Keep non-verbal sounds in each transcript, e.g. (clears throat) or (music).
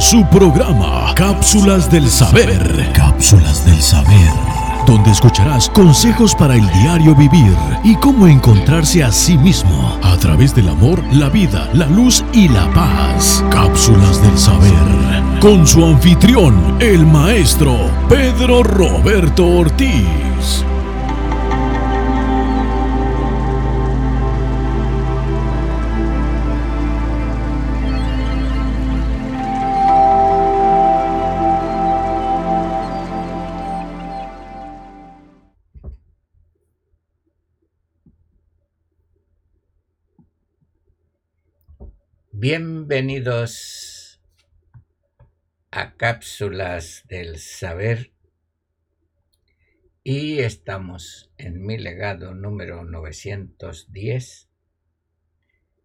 su programa Cápsulas del Saber. Cápsulas del Saber. Donde escucharás consejos para el diario vivir y cómo encontrarse a sí mismo a través del amor, la vida, la luz y la paz. Cápsulas del Saber. Con su anfitrión, el maestro Pedro Roberto Ortiz. Bienvenidos a Cápsulas del Saber y estamos en mi legado número 910,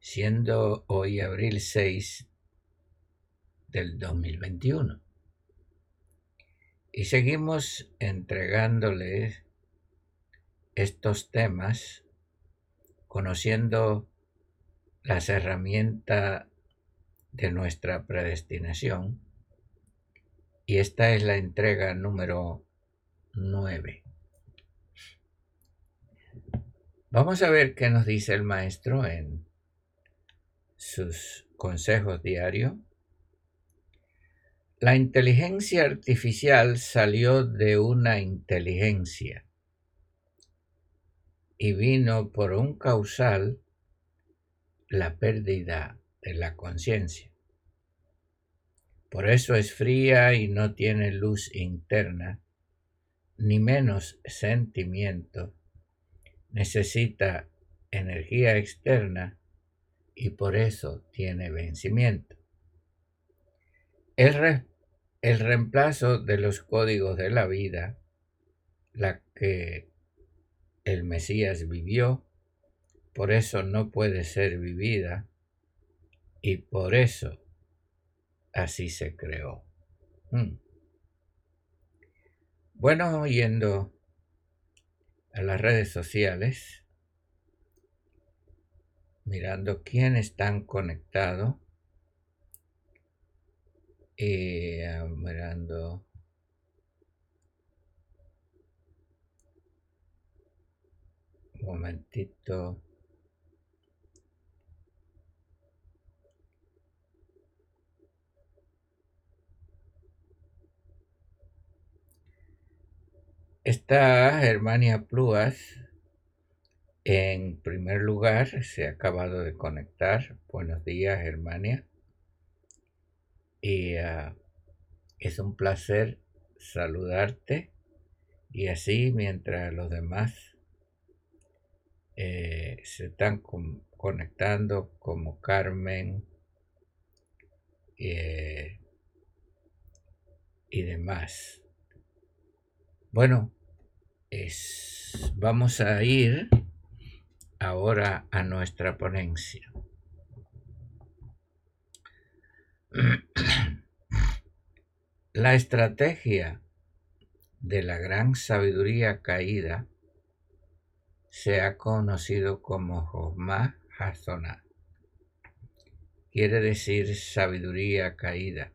siendo hoy abril 6 del 2021. Y seguimos entregándole estos temas, conociendo las herramientas de nuestra predestinación. Y esta es la entrega número 9. Vamos a ver qué nos dice el maestro en sus consejos diarios. La inteligencia artificial salió de una inteligencia y vino por un causal la pérdida de la conciencia. Por eso es fría y no tiene luz interna, ni menos sentimiento. Necesita energía externa y por eso tiene vencimiento. El, el reemplazo de los códigos de la vida, la que el Mesías vivió, por eso no puede ser vivida y por eso así se creó. Mm. Bueno, yendo a las redes sociales, mirando quién están conectados y ah, mirando un momentito Está Germania Pluas en primer lugar, se ha acabado de conectar. Buenos días, Germania. Y ah, es un placer saludarte. Y así, mientras los demás eh, se están conectando, como Carmen eh, y demás. Bueno, es, vamos a ir ahora a nuestra ponencia. (clears throat) La estrategia de la gran sabiduría caída se ha conocido como Josma Hazoná. Quiere decir sabiduría caída.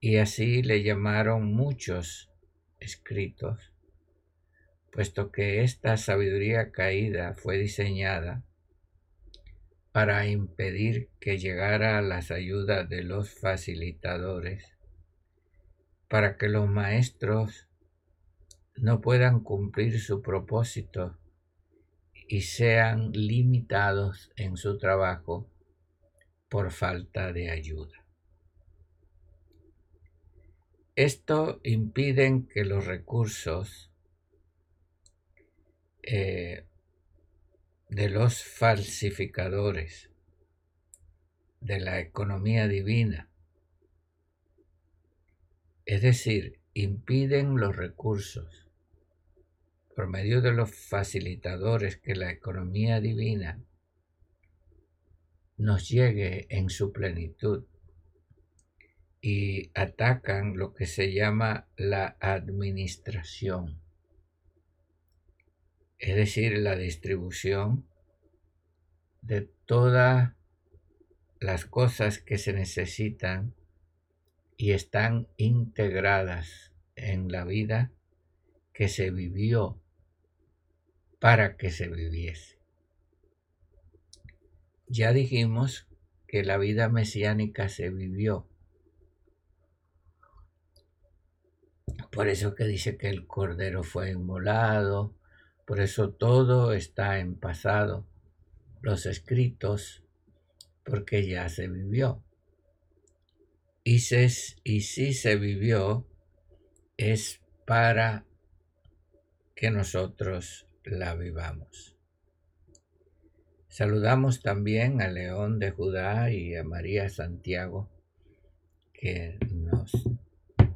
Y así le llamaron muchos escritos, puesto que esta sabiduría caída fue diseñada para impedir que llegara a las ayudas de los facilitadores, para que los maestros no puedan cumplir su propósito y sean limitados en su trabajo por falta de ayuda. Esto impide que los recursos eh, de los falsificadores de la economía divina, es decir, impiden los recursos por medio de los facilitadores que la economía divina nos llegue en su plenitud y atacan lo que se llama la administración, es decir, la distribución de toda las cosas que se necesitan y están integradas en la vida que se vivió para que se viviese. Ya dijimos que la vida mesiánica se vivió. Por eso que dice que el cordero fue inmolado, por eso todo está en pasado, los escritos, porque ya se vivió. Y, si se vivió, es para que nosotros la vivamos. Saludamos también a León de Judá y a María Santiago que nos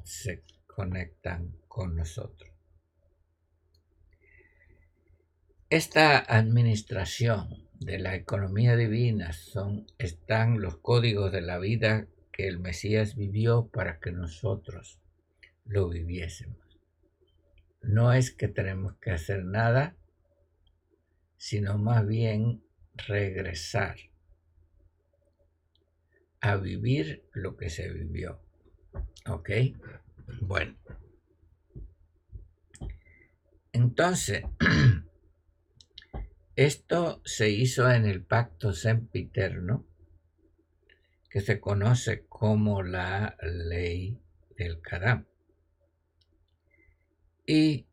se conectan con nosotros. Esta administración de la economía divina son, están los códigos de la vida que el Mesías vivió para que nosotros lo viviésemos. No es que tenemos que hacer nada, sino más bien regresar a vivir lo que se vivió. ¿Ok? Bueno. Entonces, (clears throat) esto se hizo en el pacto sempiterno, que se conoce como la ley del Kadam. Y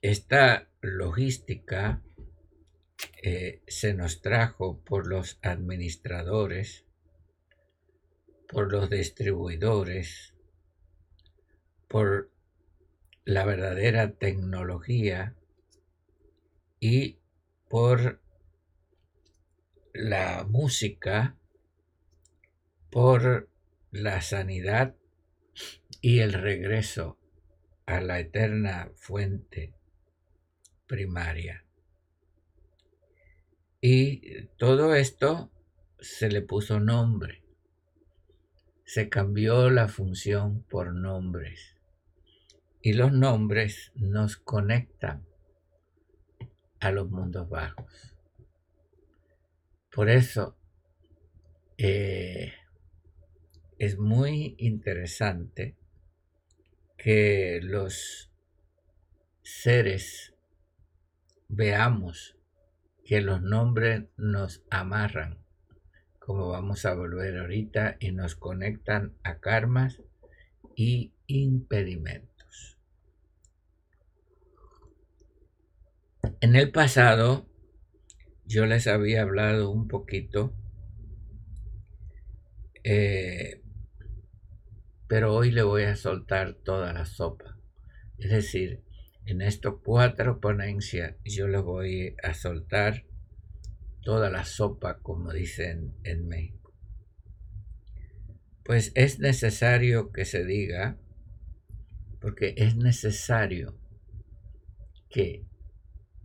esta logística eh, se nos trajo por los administradores, por los distribuidores, por la verdadera tecnología y por la música, por la sanidad y el regreso a la eterna fuente primaria. Y todo esto se le puso nombre. Se cambió la función por nombres. Y los nombres nos conectan a los mundos bajos. Por eso eh, es muy interesante que los seres veamos que los nombres nos amarran, como vamos a volver ahorita, y nos conectan a karmas y impedimentos. En el pasado yo les había hablado un poquito eh, pero hoy le voy a soltar toda la sopa. Es decir, en estas cuatro ponencias yo le voy a soltar toda la sopa, como dicen en México. Pues es necesario que se diga, porque es necesario que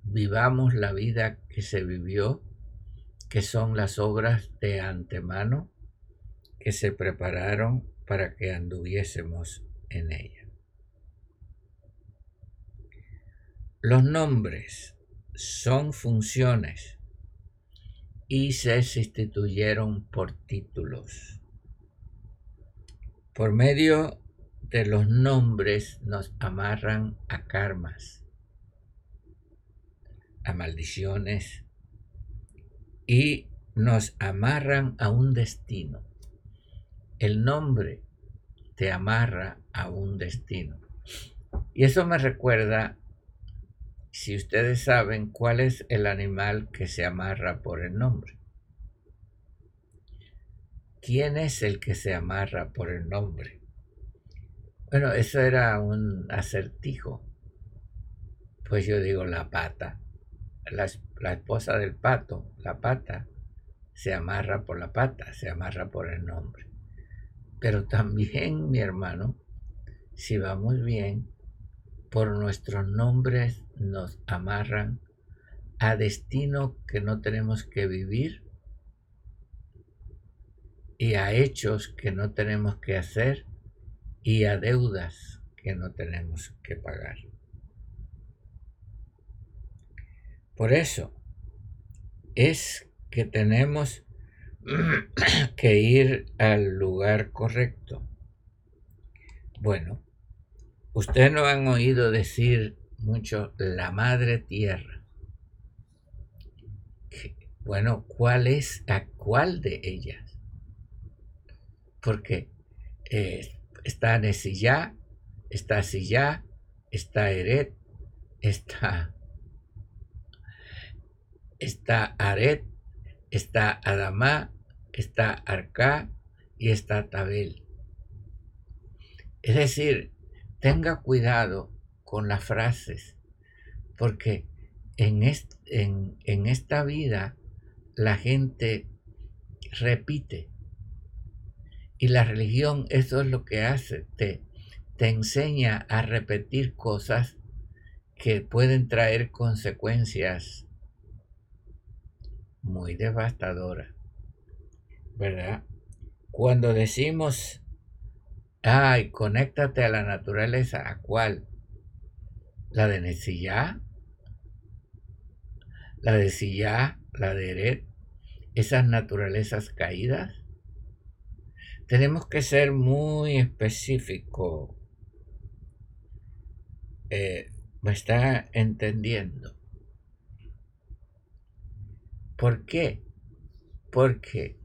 vivamos la vida que se vivió, que son las obras de antemano que se prepararon para que anduviésemos en ella. Los nombres son funciones y se sustituyeron por títulos. Por medio de los nombres nos amarran a karmas, a maldiciones y nos amarran a un destino. El nombre te amarra a un destino. Y eso me recuerda, si ustedes saben, cuál es el animal que se amarra por el nombre. ¿Quién es el que se amarra por el nombre? Bueno, eso era un acertijo. Pues yo digo la pata. La, la, esposa del pato, la pata, se amarra por la pata, se amarra por el nombre. Pero también, mi hermano, si vamos bien, por nuestros nombres nos amarran a destino que no tenemos que vivir y a hechos que no tenemos que hacer y a deudas que no tenemos que pagar. Por eso es que tenemos (clears throat) que ir al lugar correcto. Bueno, ustedes no han oído decir mucho la madre tierra. Bueno, ¿cuál es a cuál de ellas? Porque eh, está Nesillá, está Sillá, está Eret, está, está Aret, está Adamá, está Arcá y está Tabel. Es decir, tenga cuidado con las frases, porque en, esta vida la gente repite. Y la religión eso es lo que hace, te enseña a repetir cosas que pueden traer consecuencias muy devastadoras, ¿verdad? Cuando decimos, ay, conéctate a la naturaleza, ¿a cuál? ¿La de Nesillá? ¿La de Sillá? ¿La de Eret? ¿Esas naturalezas caídas? Tenemos que ser muy específicos. Eh, ¿Me está entendiendo? ¿Por qué? Porque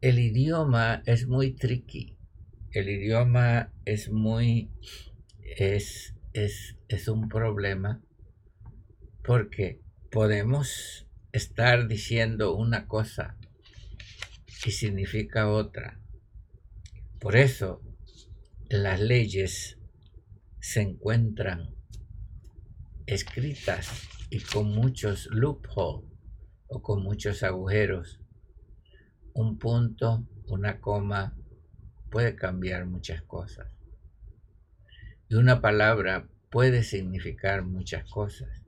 el idioma es muy tricky. El idioma es muy... es, es, es un problema porque podemos estar diciendo una cosa y significa otra. Por eso las leyes se encuentran escritas y con muchos loopholes o con muchos agujeros. Un punto, una coma, puede cambiar muchas cosas. Y una palabra puede significar muchas cosas.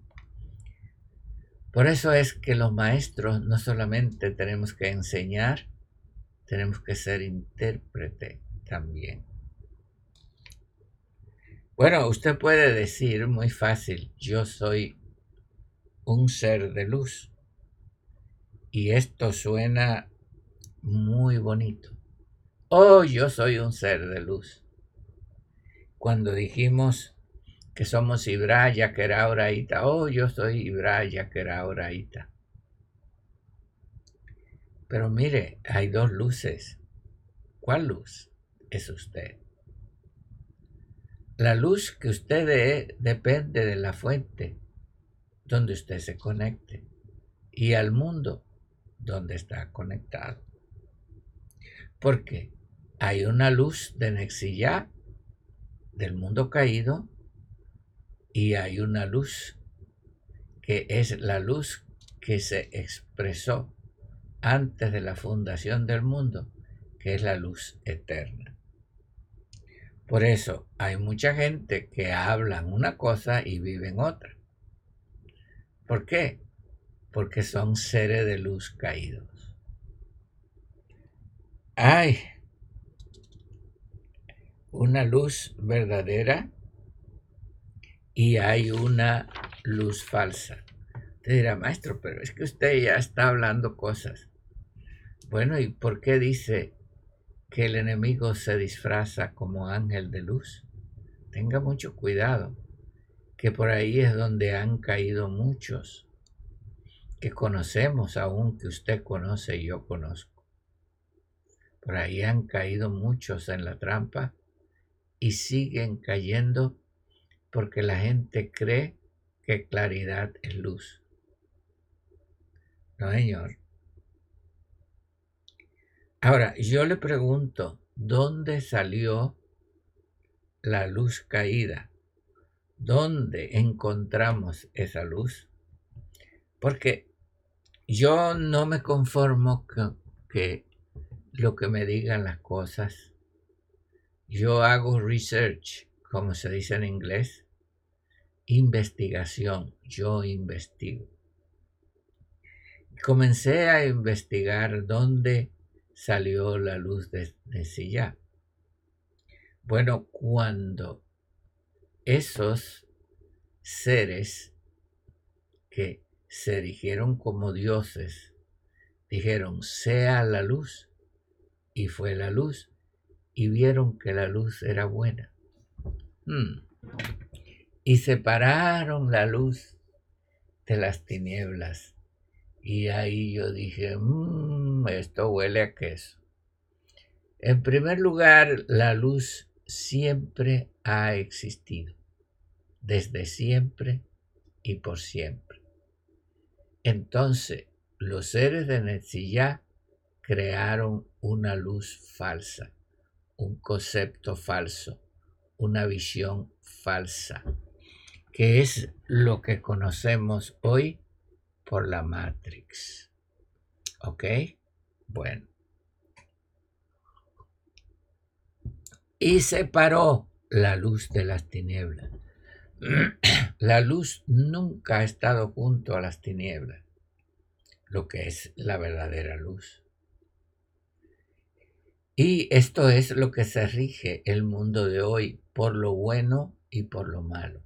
Por eso es que los maestros no solamente tenemos que enseñar, tenemos que ser intérprete también. Bueno, usted puede decir muy fácil, yo soy un ser de luz. Y esto suena muy bonito. Oh, yo soy un ser de luz. Cuando dijimos que somos Ibra, Yaquera, Oraita, oh, yo soy Ibra, Yaquera, Oraita. Pero mire, hay dos luces. ¿Cuál luz es usted? La luz que usted dé depende de la fuente donde usted se conecte y al mundo donde está conectado. Porque hay una luz de Nexilla del mundo caído y hay una luz que es la luz que se expresó antes de la fundación del mundo, que es la luz eterna. Por eso hay mucha gente que hablan una cosa y viven otra. ¿Por qué? Porque son seres de luz caídos. Hay una luz verdadera y hay una luz falsa. Te dirá, maestro, pero es que usted ya está hablando cosas. Bueno, ¿y por qué dice que el enemigo se disfraza como ángel de luz? Tenga mucho cuidado, que por ahí es donde han caído muchos, que conocemos aún, que usted conoce y yo conozco. Por ahí han caído muchos en la trampa y siguen cayendo porque la gente cree que claridad es luz. No, señor. Ahora, yo le pregunto, ¿dónde salió la luz caída? ¿Dónde encontramos esa luz? Porque yo no me conformo con que lo que me digan las cosas. Yo hago research, como se dice en inglés, investigación, yo investigo. Comencé a investigar dónde salió la luz de, de Silla. Bueno, cuando esos seres que se erigieron como dioses dijeron, sea la luz. Y fue la luz. Y vieron que la luz era buena. Hmm. Y separaron la luz de las tinieblas. Y ahí yo dije, mmm, esto huele a queso. En primer lugar, la luz siempre ha existido, desde siempre y por siempre. Entonces, los seres de Netzillá crearon una luz falsa, un concepto falso, una visión falsa, que es lo que conocemos hoy por la Matrix. ¿Ok? Bueno. Y separó la luz de las tinieblas. (clears throat) La luz nunca ha estado junto a las tinieblas, lo que es la verdadera luz. Y esto es lo que se rige el mundo de hoy, por lo bueno y por lo malo.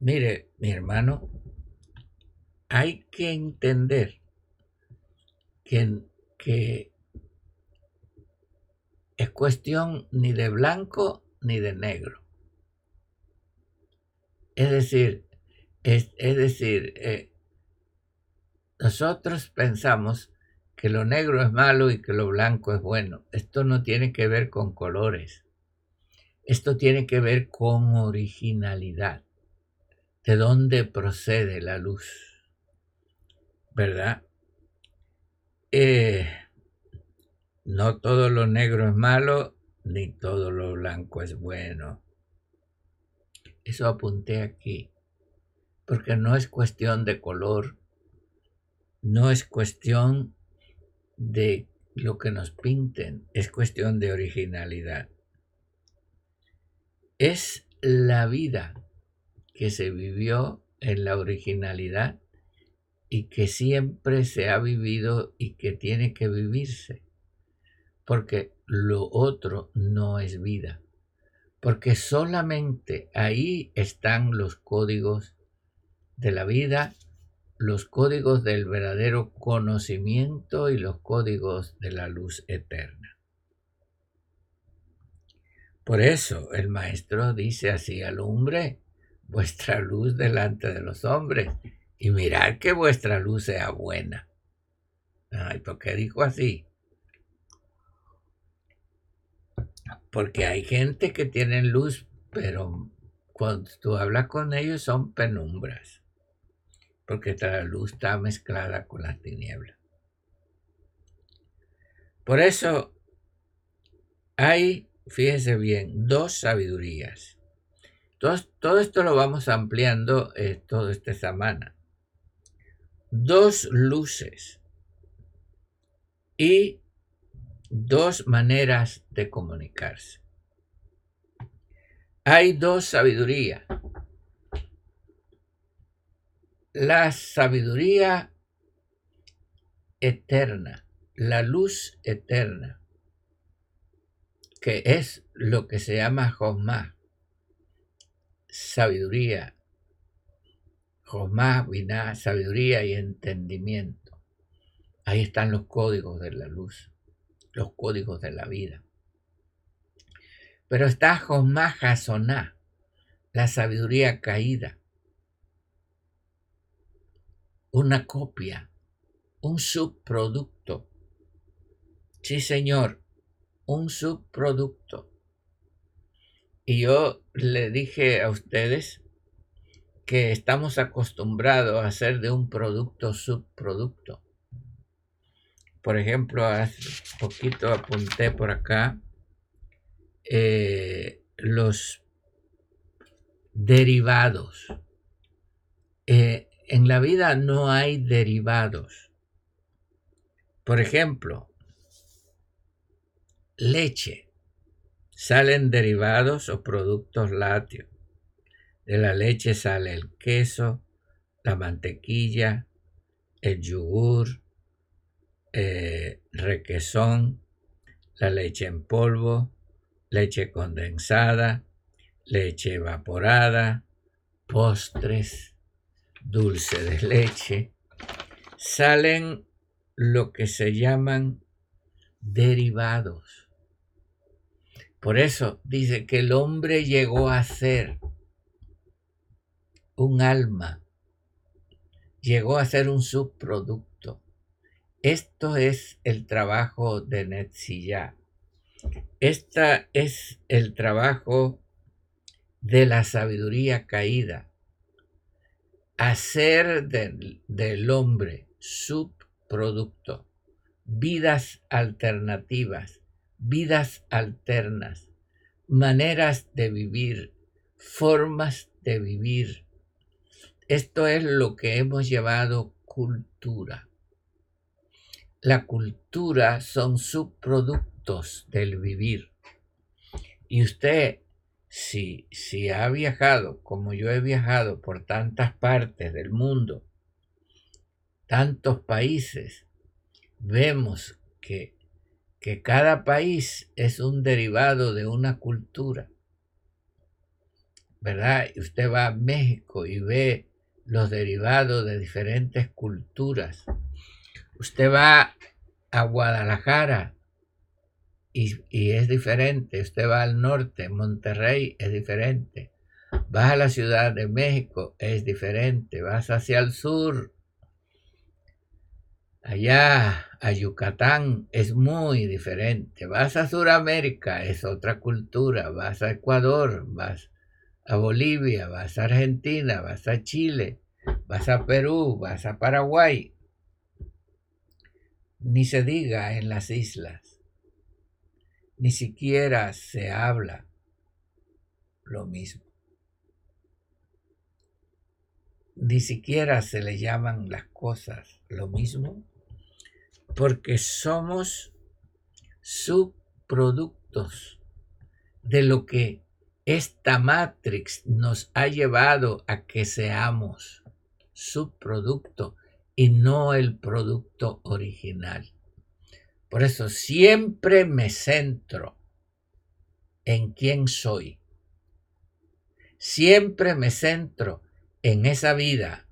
Mire, mi hermano, hay que entender que, es cuestión ni de blanco ni de negro. Es decir, es, decir, eh, nosotros pensamos que lo negro es malo y que lo blanco es bueno. Esto no tiene que ver con colores. Esto tiene que ver con originalidad de dónde procede la luz, ¿verdad? Eh, no todo lo negro es malo, ni todo lo blanco es bueno. Eso apunté aquí, porque no es cuestión de color, no es cuestión de lo que nos pinten, es cuestión de originalidad. Es la vida que se vivió en la originalidad y que siempre se ha vivido y que tiene que vivirse, porque lo otro no es vida, porque solamente ahí están los códigos de la vida, los códigos del verdadero conocimiento y los códigos de la luz eterna. Por eso el maestro dice así, alumbre, vuestra luz delante de los hombres y mirad que vuestra luz sea buena. Ay, ¿por qué dijo así? Porque hay gente que tiene luz, pero cuando tú hablas con ellos son penumbras, porque la luz está mezclada con las tinieblas. Por eso hay, fíjese bien, dos sabidurías. Todo, esto lo vamos ampliando eh, toda esta semana. Dos luces y dos maneras de comunicarse. Hay dos sabiduría. La sabiduría eterna, la luz eterna, que es lo que se llama Josma sabiduría. Josmá, Biná, sabiduría y entendimiento. Ahí están los códigos de la luz, los códigos de la vida. Pero está Josmá Jasoná, la sabiduría caída. Una copia, un subproducto. Sí, señor, un subproducto y yo le dije a ustedes que estamos acostumbrados a hacer de un producto subproducto. Por ejemplo, hace poquito apunté por acá eh, los derivados. Eh, en la vida no hay derivados. Por ejemplo, leche salen derivados o productos lácteos. De la leche sale el queso, la mantequilla, el yogur, eh, la leche en polvo, leche condensada, leche evaporada, postres, dulce de leche, salen lo que se llaman derivados. Por eso dice que el hombre llegó a ser un alma, llegó a ser un subproducto. Esto es el trabajo de Netzillá. Este es el trabajo de la sabiduría caída. Hacer del, del hombre subproducto, vidas alternativas, vidas alternas, maneras de vivir, formas de vivir. Esto es lo que hemos llevado cultura. La cultura son subproductos del vivir. Y usted, si, si ha viajado como yo he viajado por tantas partes del mundo, tantos países, vemos que, que cada país es un derivado de una cultura. ¿Verdad? Usted va a México y ve los derivados de diferentes culturas. Usted va a Guadalajara y, es diferente. Usted va al norte, Monterrey es diferente. Vas a la Ciudad de México, es diferente. Vas hacia el sur, Allá a Yucatán es muy diferente. Vas a Sudamérica, es otra cultura. Vas a Ecuador, vas a Bolivia, vas a Argentina, vas a Chile, vas a Perú, vas a Paraguay. Ni se diga en las islas. Ni siquiera se habla lo mismo. Ni siquiera se le llaman las cosas lo mismo porque somos subproductos de lo que esta Matrix nos ha llevado a que seamos subproducto y no el producto original. Por eso siempre me centro en quién soy. Siempre me centro en esa vida,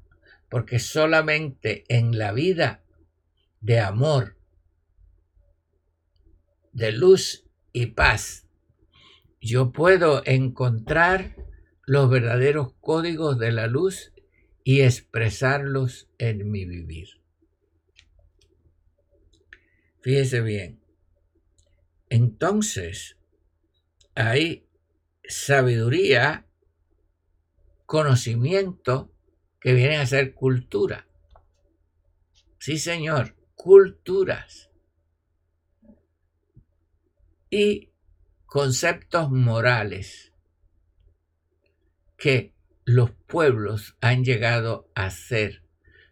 porque solamente en la vida de amor, de luz y paz, yo puedo encontrar los verdaderos códigos de la luz y expresarlos en mi vivir. Fíjese bien. Entonces, hay sabiduría, conocimiento que viene a ser cultura. Sí, señor culturas y conceptos morales que los pueblos han llegado a ser,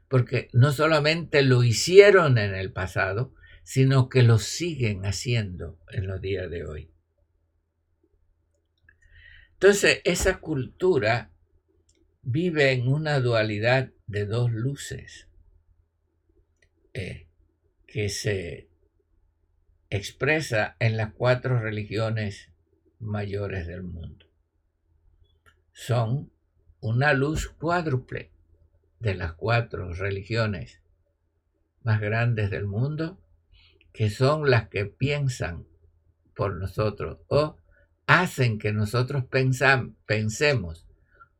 porque no solamente lo hicieron en el pasado, sino que lo siguen haciendo en los días de hoy. Entonces, esa cultura vive en una dualidad de dos luces. Eh, que se expresa en las cuatro religiones mayores del mundo. Son una luz cuádruple de las cuatro religiones más grandes del mundo, que son las que piensan por nosotros o hacen que nosotros pensemos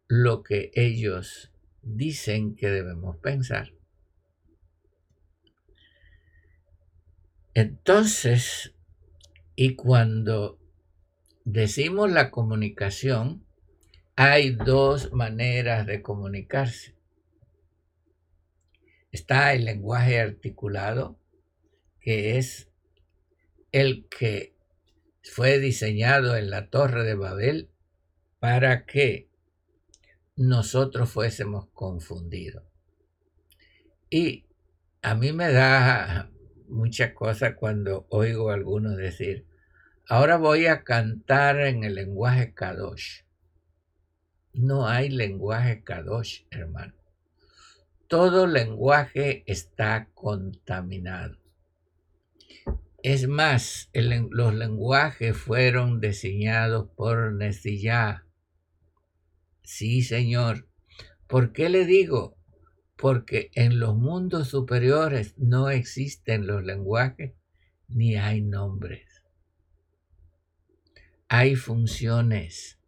lo que ellos dicen que debemos pensar. Entonces, y cuando decimos la comunicación, hay dos maneras de comunicarse. Está el lenguaje articulado, que es el que fue diseñado en la Torre de Babel para que nosotros fuésemos confundidos. Y a mí me da muchas cosas cuando oigo a algunos decir, ahora voy a cantar en el lenguaje Kadosh. No hay lenguaje Kadosh, hermano. Todo lenguaje está contaminado. Es más, los lenguajes fueron diseñados por Nesillá. Sí, señor. ¿Por qué le digo? porque en los mundos superiores no existen los lenguajes ni hay nombres. Hay funciones.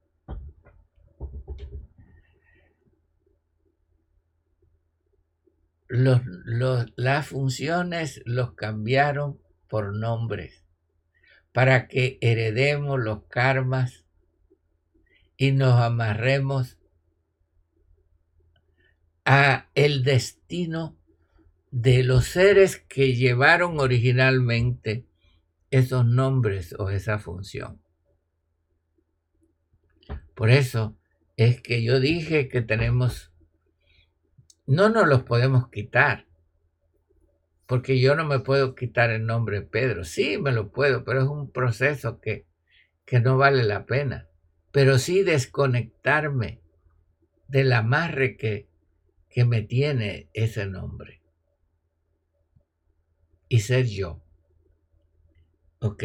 Las funciones los cambiaron por nombres para que heredemos los karmas y nos amarremos a el destino de los seres que llevaron originalmente esos nombres o esa función. Por eso es que yo dije que tenemos, no nos los podemos quitar, porque yo no me puedo quitar el nombre Pedro. Sí, me lo puedo, pero es un proceso que, que no vale la pena. Pero sí desconectarme del amarre que que me tiene ese nombre. Y ser yo. ¿Ok?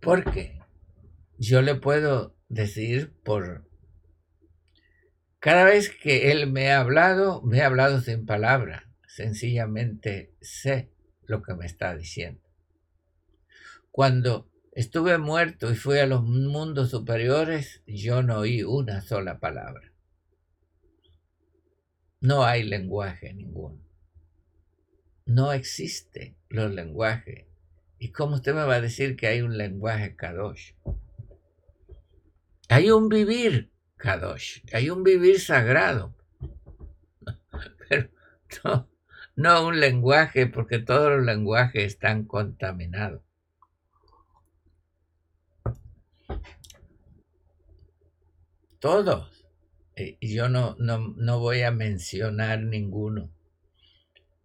Porque yo le puedo decir por... Cada vez que él me ha hablado, me ha hablado sin palabra. Sencillamente sé lo que me está diciendo. Cuando estuve muerto y fui a los mundos superiores, yo no oí una sola palabra. No hay lenguaje ninguno. No existen los lenguajes. ¿Y cómo usted me va a decir que hay un lenguaje Kadosh? Hay un vivir Hay un vivir sagrado. (laughs) Pero no, no un lenguaje, porque todos los lenguajes están contaminados. Todos. Eh, yo no, no, voy a mencionar ninguno,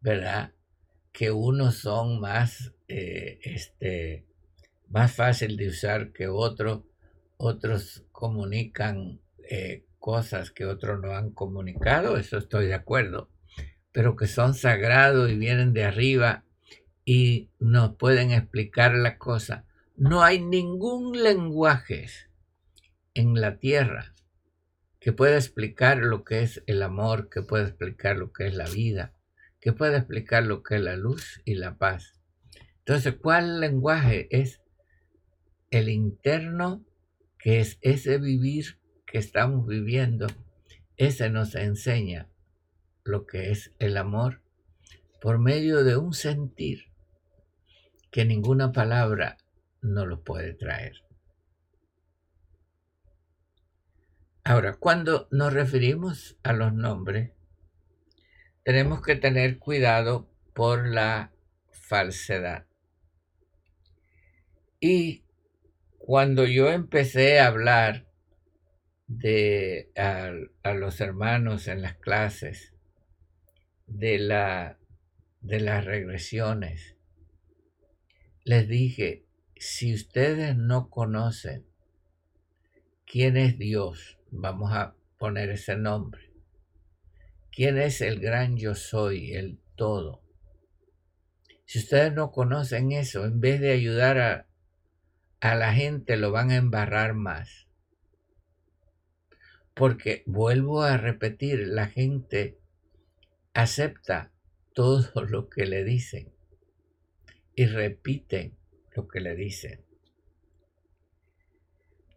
¿verdad? Que unos son más, eh, este, más fácil de usar que otros, otros comunican eh, cosas que otros no han comunicado, eso estoy de acuerdo, pero que son sagrados y vienen de arriba y nos pueden explicar la cosa. No hay ningún lenguaje en la tierra que pueda explicar lo que es el amor, que pueda explicar lo que es la vida, que pueda explicar lo que es la luz y la paz. Entonces, ¿cuál lenguaje es el interno, que es ese vivir estamos viviendo? Ese nos enseña lo que es el amor por medio de un sentir que ninguna palabra no lo puede traer. Ahora, cuando nos referimos a los nombres, tenemos que tener cuidado por la falsedad. Y cuando yo empecé a hablar de a, los hermanos en las clases de la de las regresiones, les dije, si ustedes no conocen quién es Dios, Vamos a poner ese nombre. ¿Quién es el gran yo soy, el todo? Si ustedes no conocen eso, en vez de ayudar a, a la gente, lo van a embarrar más. Porque vuelvo a repetir, la gente acepta todo (laughs) lo que le dicen y repiten lo que le dicen.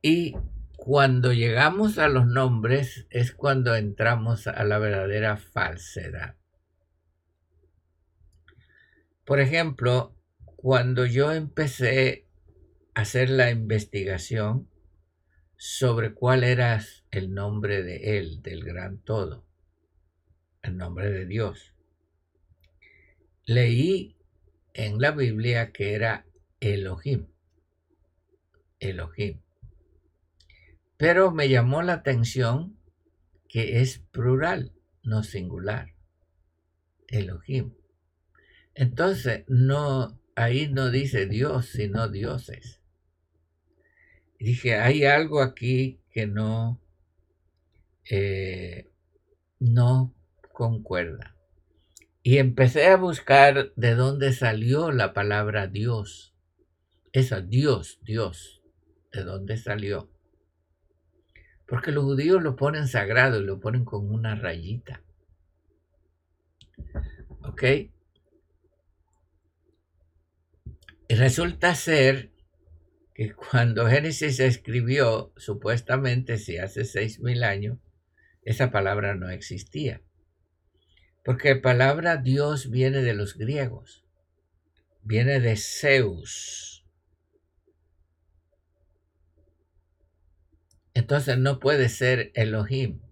Y cuando llegamos a los nombres es cuando entramos a la verdadera falsedad. Por ejemplo, cuando yo empecé a hacer la investigación sobre cuál era el nombre de Él, del gran todo, el nombre de Dios, leí en la Biblia que era Elohim. Elohim. Pero me llamó la atención que es plural, no singular. Elohim. Entonces, no, ahí no dice Dios, sino dioses. dije, hay algo aquí que no, eh, no concuerda. Y empecé a buscar de dónde salió la palabra Dios. Esa Dios, Dios, de dónde salió. Porque los judíos lo ponen sagrado y lo ponen con una rayita. ¿Ok? Y resulta ser que cuando Génesis se escribió, supuestamente, si hace seis mil años, esa palabra no existía. Porque la palabra Dios viene de los griegos, viene de Zeus. Entonces no puede ser Elohim.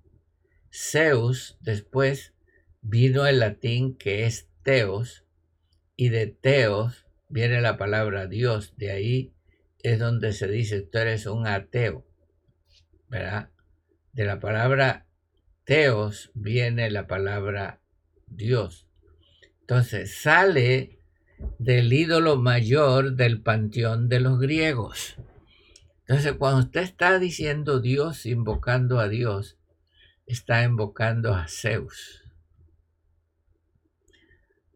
Zeus después vino el latín que es Teos, y de Teos viene la palabra Dios. De ahí es donde se dice, tú eres un ateo, ¿verdad? De la palabra Teos viene la palabra Dios. Entonces sale del ídolo mayor del panteón de los griegos. Entonces, cuando usted está diciendo Dios, invocando a Dios, está invocando a Zeus.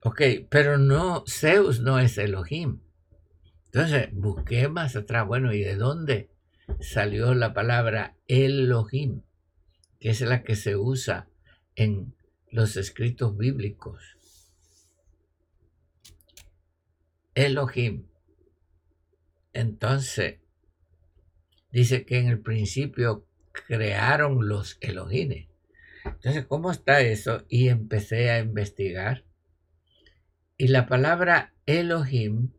Ok, pero no, Zeus no es Elohim. Entonces, busqué más atrás, bueno, ¿y de dónde salió la palabra Elohim? Que es la que se usa en los escritos bíblicos. Elohim. Entonces, dice que en el principio crearon los Elohines. Entonces, ¿cómo está eso? Y empecé a investigar. Y la palabra Elohim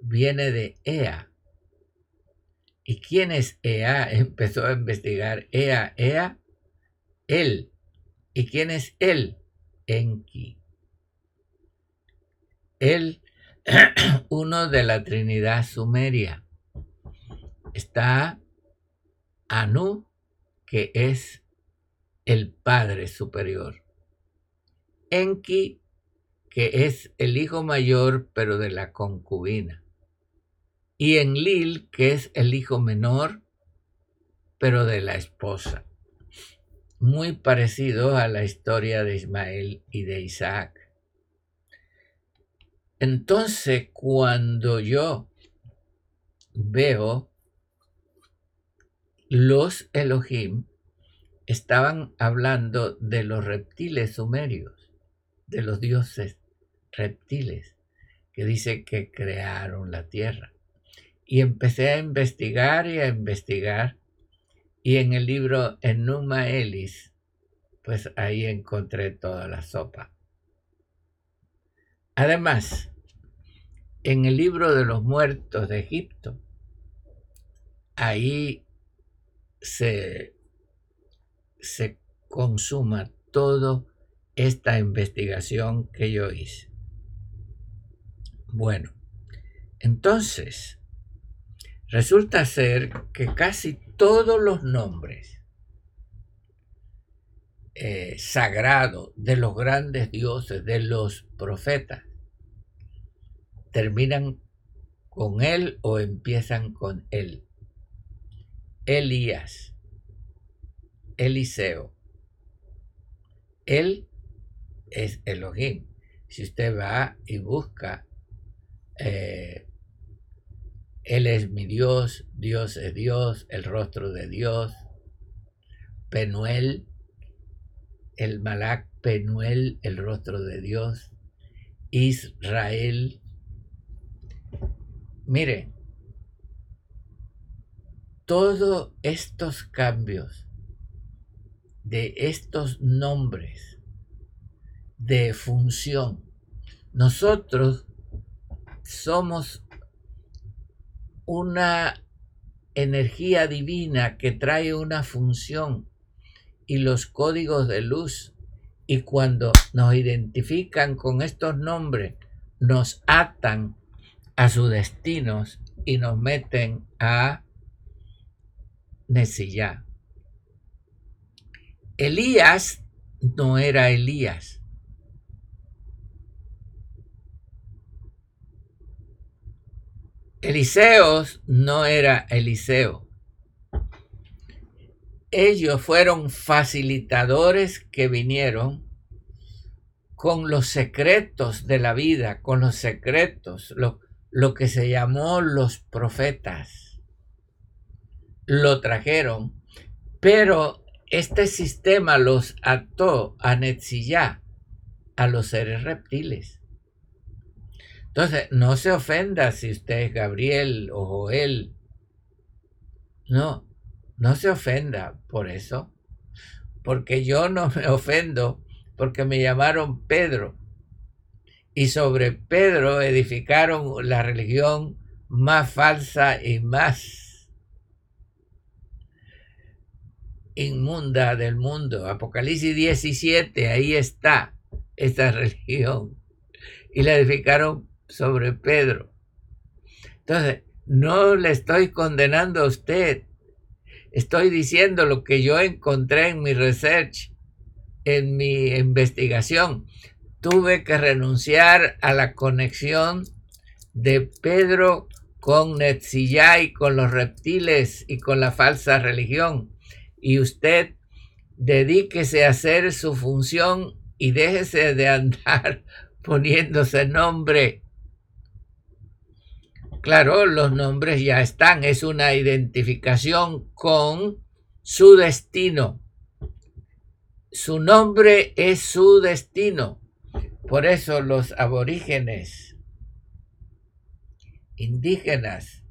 viene de Ea. ¿Y quién es Ea? (laughs) Empezó a investigar. Ea, Ea, él. ¿Y quién es él? Enki. Él, (clears throat) uno de la Trinidad Sumeria está Anu, que es el Padre Superior. Enki, que es el hijo mayor, pero de la concubina. Y Enlil, que es el hijo menor, pero de la esposa. Muy parecido a la historia de Ismael y de Isaac. Entonces, cuando yo veo los Elohim estaban hablando de los reptiles sumerios, de los dioses reptiles, que dice que crearon la tierra. Y empecé a investigar y a investigar, y en el libro Enuma Elis, pues ahí encontré toda la sopa. Además, en el libro de los muertos de Egipto, ahí se, se consuma toda esta investigación que yo hice. Bueno, entonces, resulta ser que casi todos los nombres eh, sagrados de los grandes dioses, de los profetas, terminan con él o empiezan con él. Elías, Eliseo. Él es Elohim. Si usted va y busca, eh, Él es mi Dios, Dios es Dios, el rostro de Dios. Penuel, el Malak Penuel, el rostro de Dios. Israel. Mire, todos estos cambios de estos nombres de función, nosotros somos una energía divina que trae una función y los códigos de luz y cuando nos identifican con estos nombres nos atan a sus destinos y nos meten a Nesillá. Elías no era Elías. Eliseos no era Eliseo. Ellos fueron facilitadores que vinieron con los secretos de la vida, con los secretos, lo, que se llamó los profetas lo trajeron Pero este sistema los ató a Netzillá, a los seres reptiles. Entonces, no se ofenda si usted es Gabriel o Joel. No, no se ofenda por eso. Porque yo no me ofendo porque me llamaron Pedro. Y sobre Pedro edificaron la religión más falsa y más inmunda del mundo. Apocalipsis 17, ahí está esta (laughs) religión. Y la edificaron sobre Pedro. Entonces, no le estoy condenando a usted. Estoy diciendo lo que yo encontré en mi research, en mi investigación. Tuve que renunciar a la conexión de Pedro con Netzillay, con los reptiles y con la falsa religión. Y usted dedíquese a hacer su función y déjese de andar (laughs) poniéndose nombre Claro, los nombres ya están, es una identificación con su destino. Su nombre es su destino. Por eso los aborígenes, indígenas,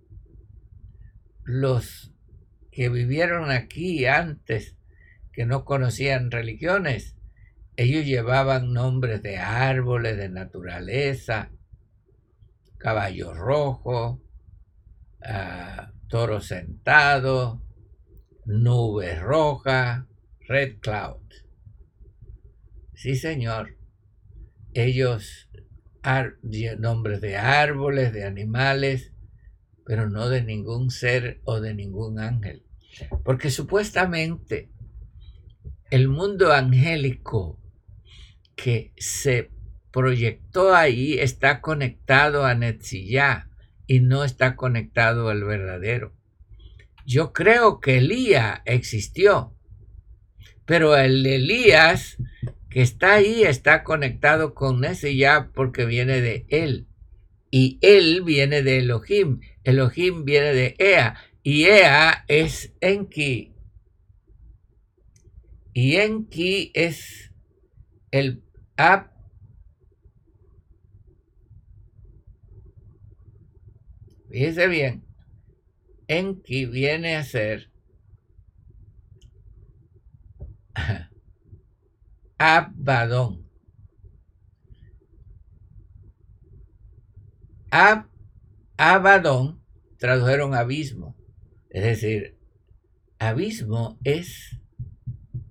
los que vivieron aquí antes, que no conocían religiones, ellos llevaban nombres de árboles, de naturaleza, caballo rojo, ah, toro sentado, nube roja, red cloud. Sí, señor. Ellos, nombres de árboles, de animales, pero no de ningún ser o de ningún ángel. Porque supuestamente el mundo angélico que se proyectó ahí está conectado a Netzillá y no está conectado al verdadero. Yo creo que Elías existió, pero el Elías que está ahí está conectado con Netzillá porque viene de él. Y él viene de Elohim. Elohim viene de Ea. Y Ea es Enki. Y Enki es el Ab Fíjese bien, Enki viene a ser (laughs) Abadón. Ab, Abadón tradujeron abismo. Es decir, abismo es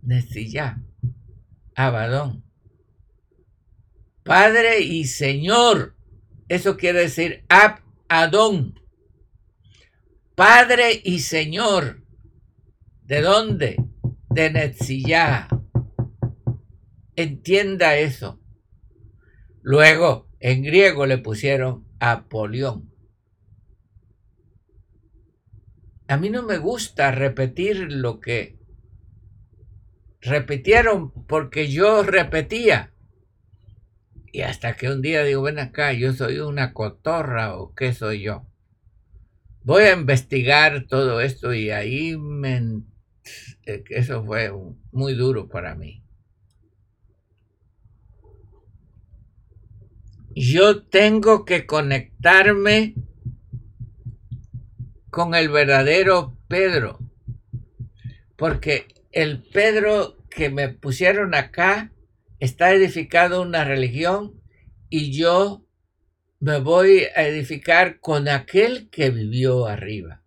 Nestillá, Abadón. Padre y Señor. Eso quiere decir Ab Adón, Padre y Señor. ¿De dónde? De Netzillá. Entienda eso. Luego, en griego le pusieron Apolión. A mí no me gusta repetir lo que repitieron porque yo repetía. Y hasta que un día digo, ven acá, yo soy una cotorra o qué soy yo. Voy a investigar todo esto y ahí me... Eh, eso fue muy duro para mí. Yo tengo que conectarme con el verdadero Pedro, porque el Pedro que me pusieron acá está edificado una religión y yo me voy a edificar con aquel que vivió arriba.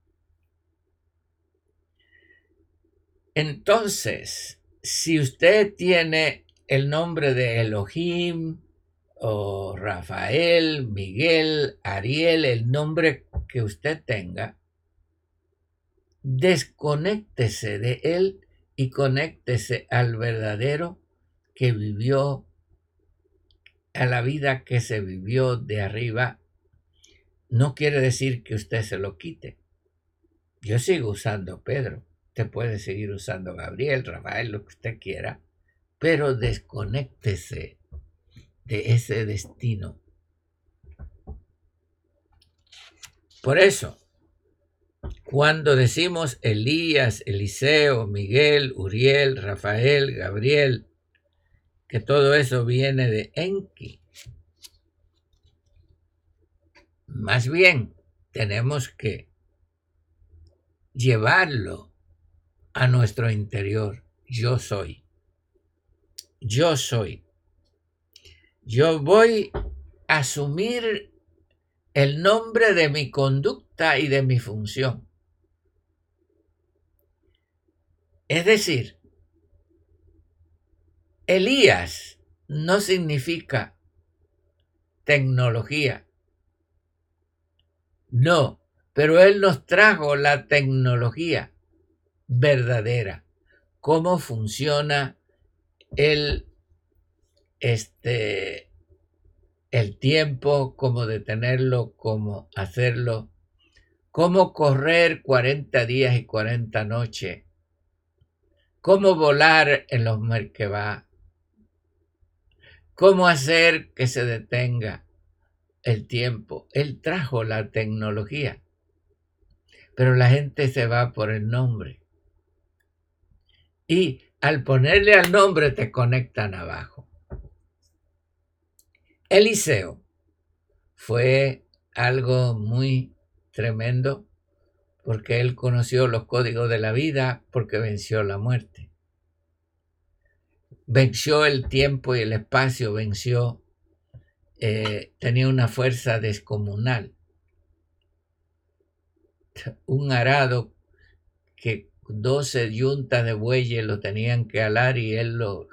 Entonces, si usted tiene el nombre de Elohim o Rafael, Miguel, Ariel, el nombre que usted tenga, desconéctese de él y conéctese al verdadero que vivió, a la vida que se vivió de arriba, no quiere decir que usted se lo quite. Yo sigo usando Pedro. Usted puede seguir usando Gabriel, Rafael, lo que usted quiera, pero desconéctese de ese destino. Por eso, Cuando decimos Elías, Eliseo, Miguel, Uriel, Rafael, Gabriel, que todo eso viene de Enki. Más bien, tenemos que llevarlo a nuestro interior. Yo soy. Yo soy. Yo voy a asumir el nombre de mi conducta y de mi función. Es decir, Elías no significa tecnología. No, pero él nos trajo la tecnología verdadera, cómo funciona el este el tiempo, cómo detenerlo, cómo hacerlo, cómo correr 40 días y 40 noches cómo volar en los Merkebah, cómo hacer que se detenga el tiempo. Él trajo la tecnología, pero la gente se va por el nombre. Y al ponerle al nombre te conectan abajo. Eliseo fue algo muy tremendo porque él conoció los códigos de la vida, porque venció la muerte. Venció el tiempo y el espacio, venció, eh, tenía una fuerza descomunal. Un arado que 12 yuntas de bueyes lo tenían que alar y él lo,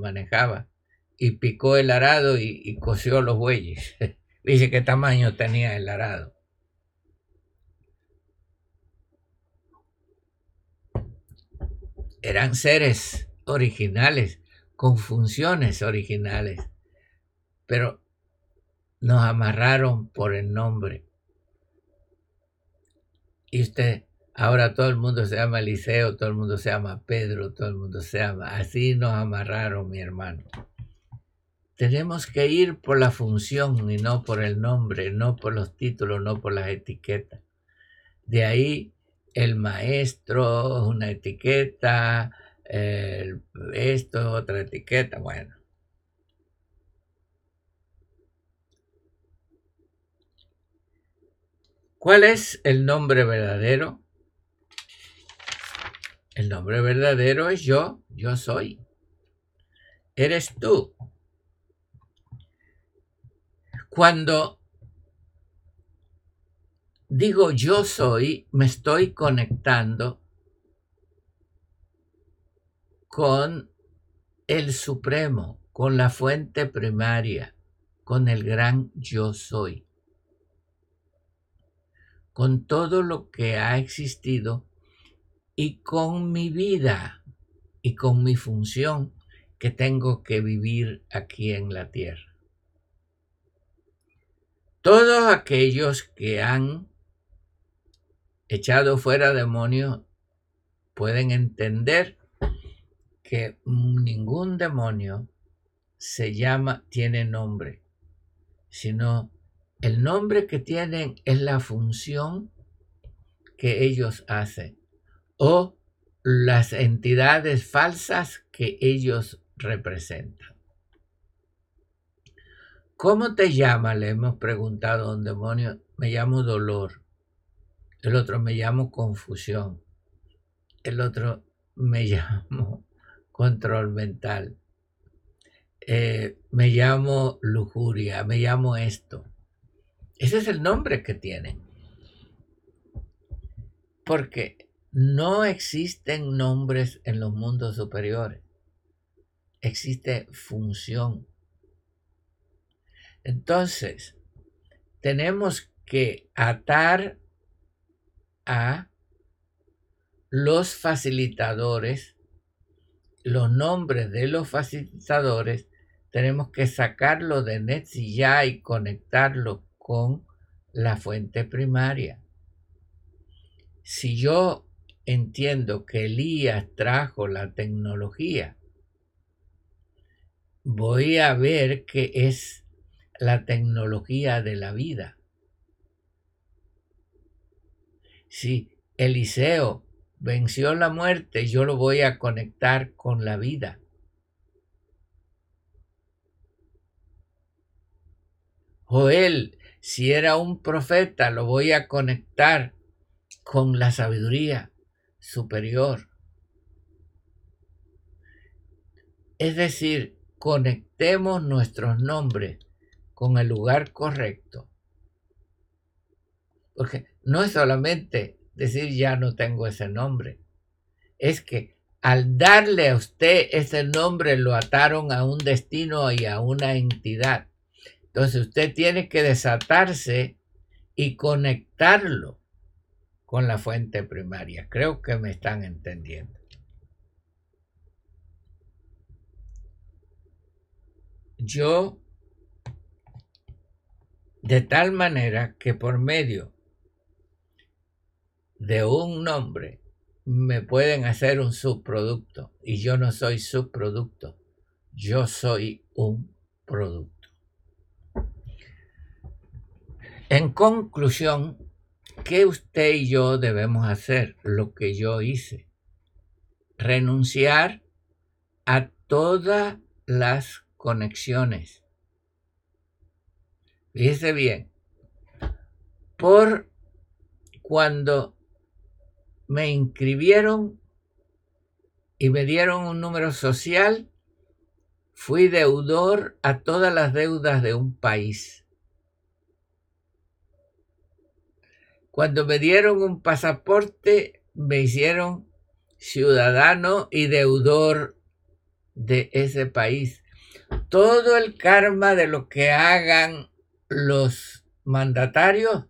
manejaba. Y picó el arado y, y los bueyes. (laughs) Dice qué tamaño tenía el arado. eran seres originales, con funciones originales, pero nos amarraron por el nombre. Y usted, ahora todo el mundo se llama Eliseo, todo el mundo se llama Pedro, todo el mundo se llama. Así nos amarraron, mi hermano. Tenemos que ir por la función y no por el nombre, no por los títulos, no por las etiquetas. De ahí el maestro, una etiqueta, esto, otra etiqueta, bueno. ¿Cuál es el nombre verdadero? El nombre verdadero es yo, yo soy. Eres tú. Cuando digo yo soy, me estoy conectando con el Supremo, con la fuente primaria, con el gran yo soy, con todo lo que ha existido y con mi vida y con mi función que tengo que vivir aquí en la tierra. Todos aquellos que han echado fuera demonios pueden entender que ningún demonio se llama, tiene nombre, sino el nombre que tienen es la función que ellos hacen o las entidades falsas que ellos representan. ¿Cómo te llama? Le hemos preguntado a un demonio. Me llamo dolor. El otro me llamo confusión. El otro me (laughs) llamo control mental. Eh, me llamo lujuria, me llamo esto. Ese es el nombre que tienen. Porque no existen nombres en los mundos superiores. Existe función. Entonces, tenemos que atar a los facilitadores, los nombres de los facilitadores, tenemos que sacarlo de ya y conectarlo con la fuente primaria. Si yo entiendo que Elías trajo la tecnología, voy a ver que es la tecnología de la vida. Si Eliseo venció la muerte, yo lo voy a conectar con la vida. Joel, si era un profeta, lo voy a conectar con la sabiduría superior. Es decir, conectemos nuestros nombres con el lugar correcto. Porque no es solamente decir ya no tengo ese nombre, es que al darle a usted ese nombre lo ataron a un destino y a una entidad. Entonces usted tiene que desatarse y conectarlo con la fuente primaria. Creo que me están entendiendo. Yo, de tal manera que por medio de un nombre me pueden hacer un subproducto y yo no soy subproducto, yo soy un producto. En conclusión, ¿qué usted y yo debemos hacer? Lo que yo hice. Renunciar a todas las conexiones. Fíjese bien, por cuando me inscribieron y me dieron un número social, fui deudor a todas las deudas de un país. Cuando me dieron un pasaporte, me hicieron ciudadano y deudor de ese país. Todo el karma de lo que hagan los mandatarios,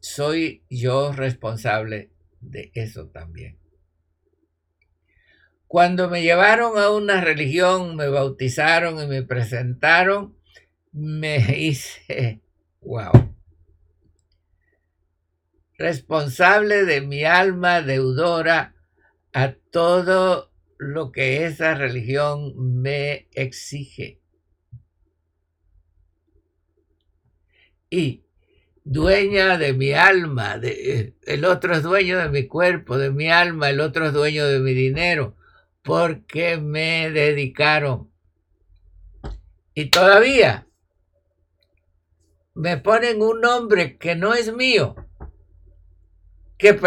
soy yo responsable de eso también. Cuando me llevaron a una religión, me bautizaron y me presentaron, me (laughs) hice, wow, responsable de mi alma deudora a todo lo que esa religión me exige. Y dueña de mi alma, el otro es dueño de mi cuerpo, de mi alma, el otro es dueño de mi dinero, porque me dedicaron. Y todavía me ponen un nombre que no es mío, que,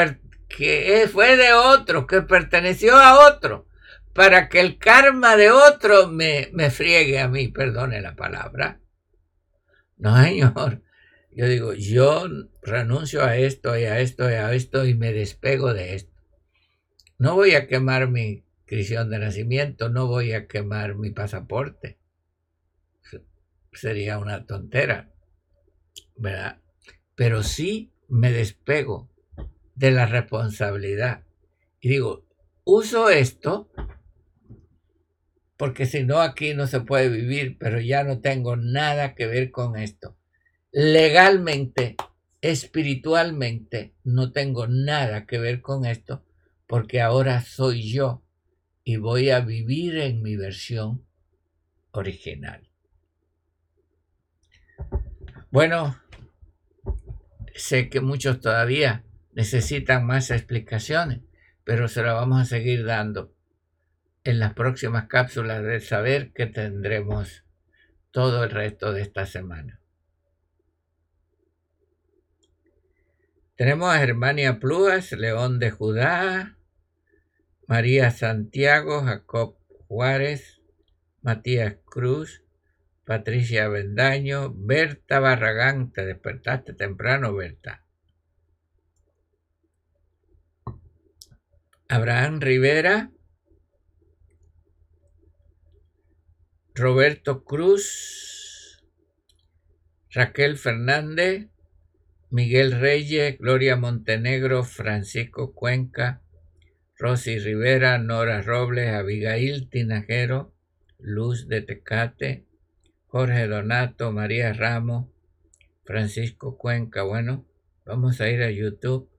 que fue de otro, que perteneció a otro, para que el karma de otro me, me friegue a mí, perdone la palabra. No, señor. Yo digo, yo renuncio a esto y a esto y a esto y me despego de esto. No voy a quemar mi cristión de nacimiento, no voy a quemar mi pasaporte. Sería una tontera, ¿verdad? Pero sí me despego de la responsabilidad. Y digo, uso esto porque si no aquí no se puede vivir, pero ya no tengo nada que ver con esto legalmente, espiritualmente, no tengo nada que ver con esto, porque ahora soy yo y voy a vivir en mi versión original. Bueno, sé que muchos todavía necesitan más explicaciones, pero se las vamos a seguir dando en las próximas cápsulas del saber que tendremos todo el resto de esta semana. Tenemos a Germania Pluas, León de Judá, María Santiago, Jacob Juárez, Matías Cruz, Patricia Bendaño, Berta Barragán, te despertaste temprano, Berta. Abraham Rivera, Roberto Cruz, Raquel Fernández, Miguel Reyes, Gloria Montenegro, Francisco Cuenca, Rosy Rivera, Nora Robles, Abigail Tinajero, Luz de Tecate, Jorge Donato, María Ramos, Francisco Cuenca. Bueno, vamos a ir a YouTube.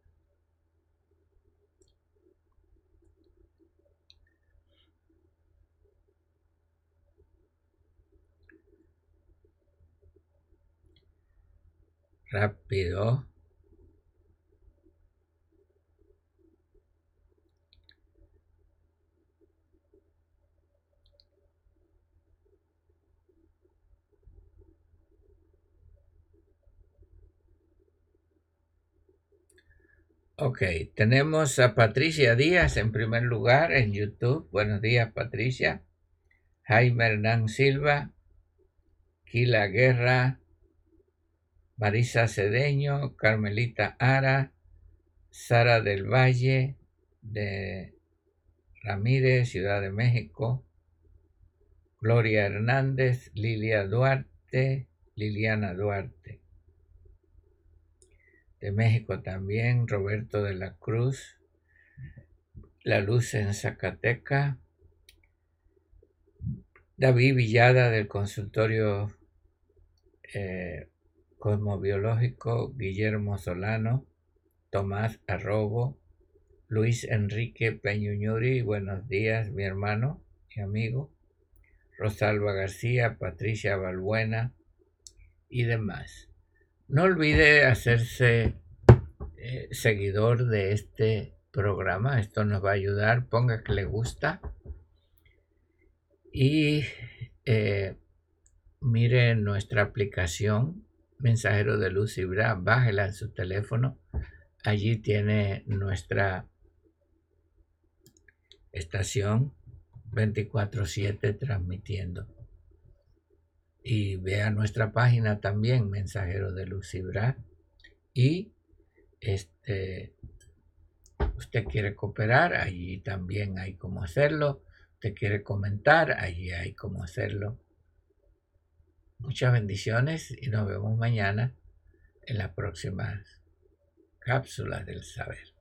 rápido. Ok, tenemos a Patricia Díaz en primer lugar en YouTube. Buenos días, Patricia. Jaime Hernán Silva, Kila Guerra, Marisa Cedeño, Carmelita Ara, Sara del Valle, de Ramírez, Ciudad de México, Gloria Hernández, Lilia Duarte, Liliana Duarte. De México también, Roberto de la Cruz, La Luz en Zacateca, David Villada del consultorio eh, cosmobiológico, Guillermo Solano, Tomás Arrobo, Luis Enrique Peñuñuri, buenos días mi hermano y amigo, Rosalba García, Patricia Balbuena y demás. No olvide hacerse eh, seguidor de este programa. Esto nos va a ayudar. Ponga que le gusta. Y eh, mire nuestra aplicación Mensajero de Luz y Bra. Bájela en su teléfono. Allí tiene nuestra estación 24/7 transmitiendo y vea nuestra página también, Mensajero de Lucibra. Y este, usted quiere cooperar, allí también hay cómo hacerlo. Usted quiere comentar, allí hay cómo hacerlo. Muchas bendiciones y nos vemos mañana en las próximas cápsulas del saber.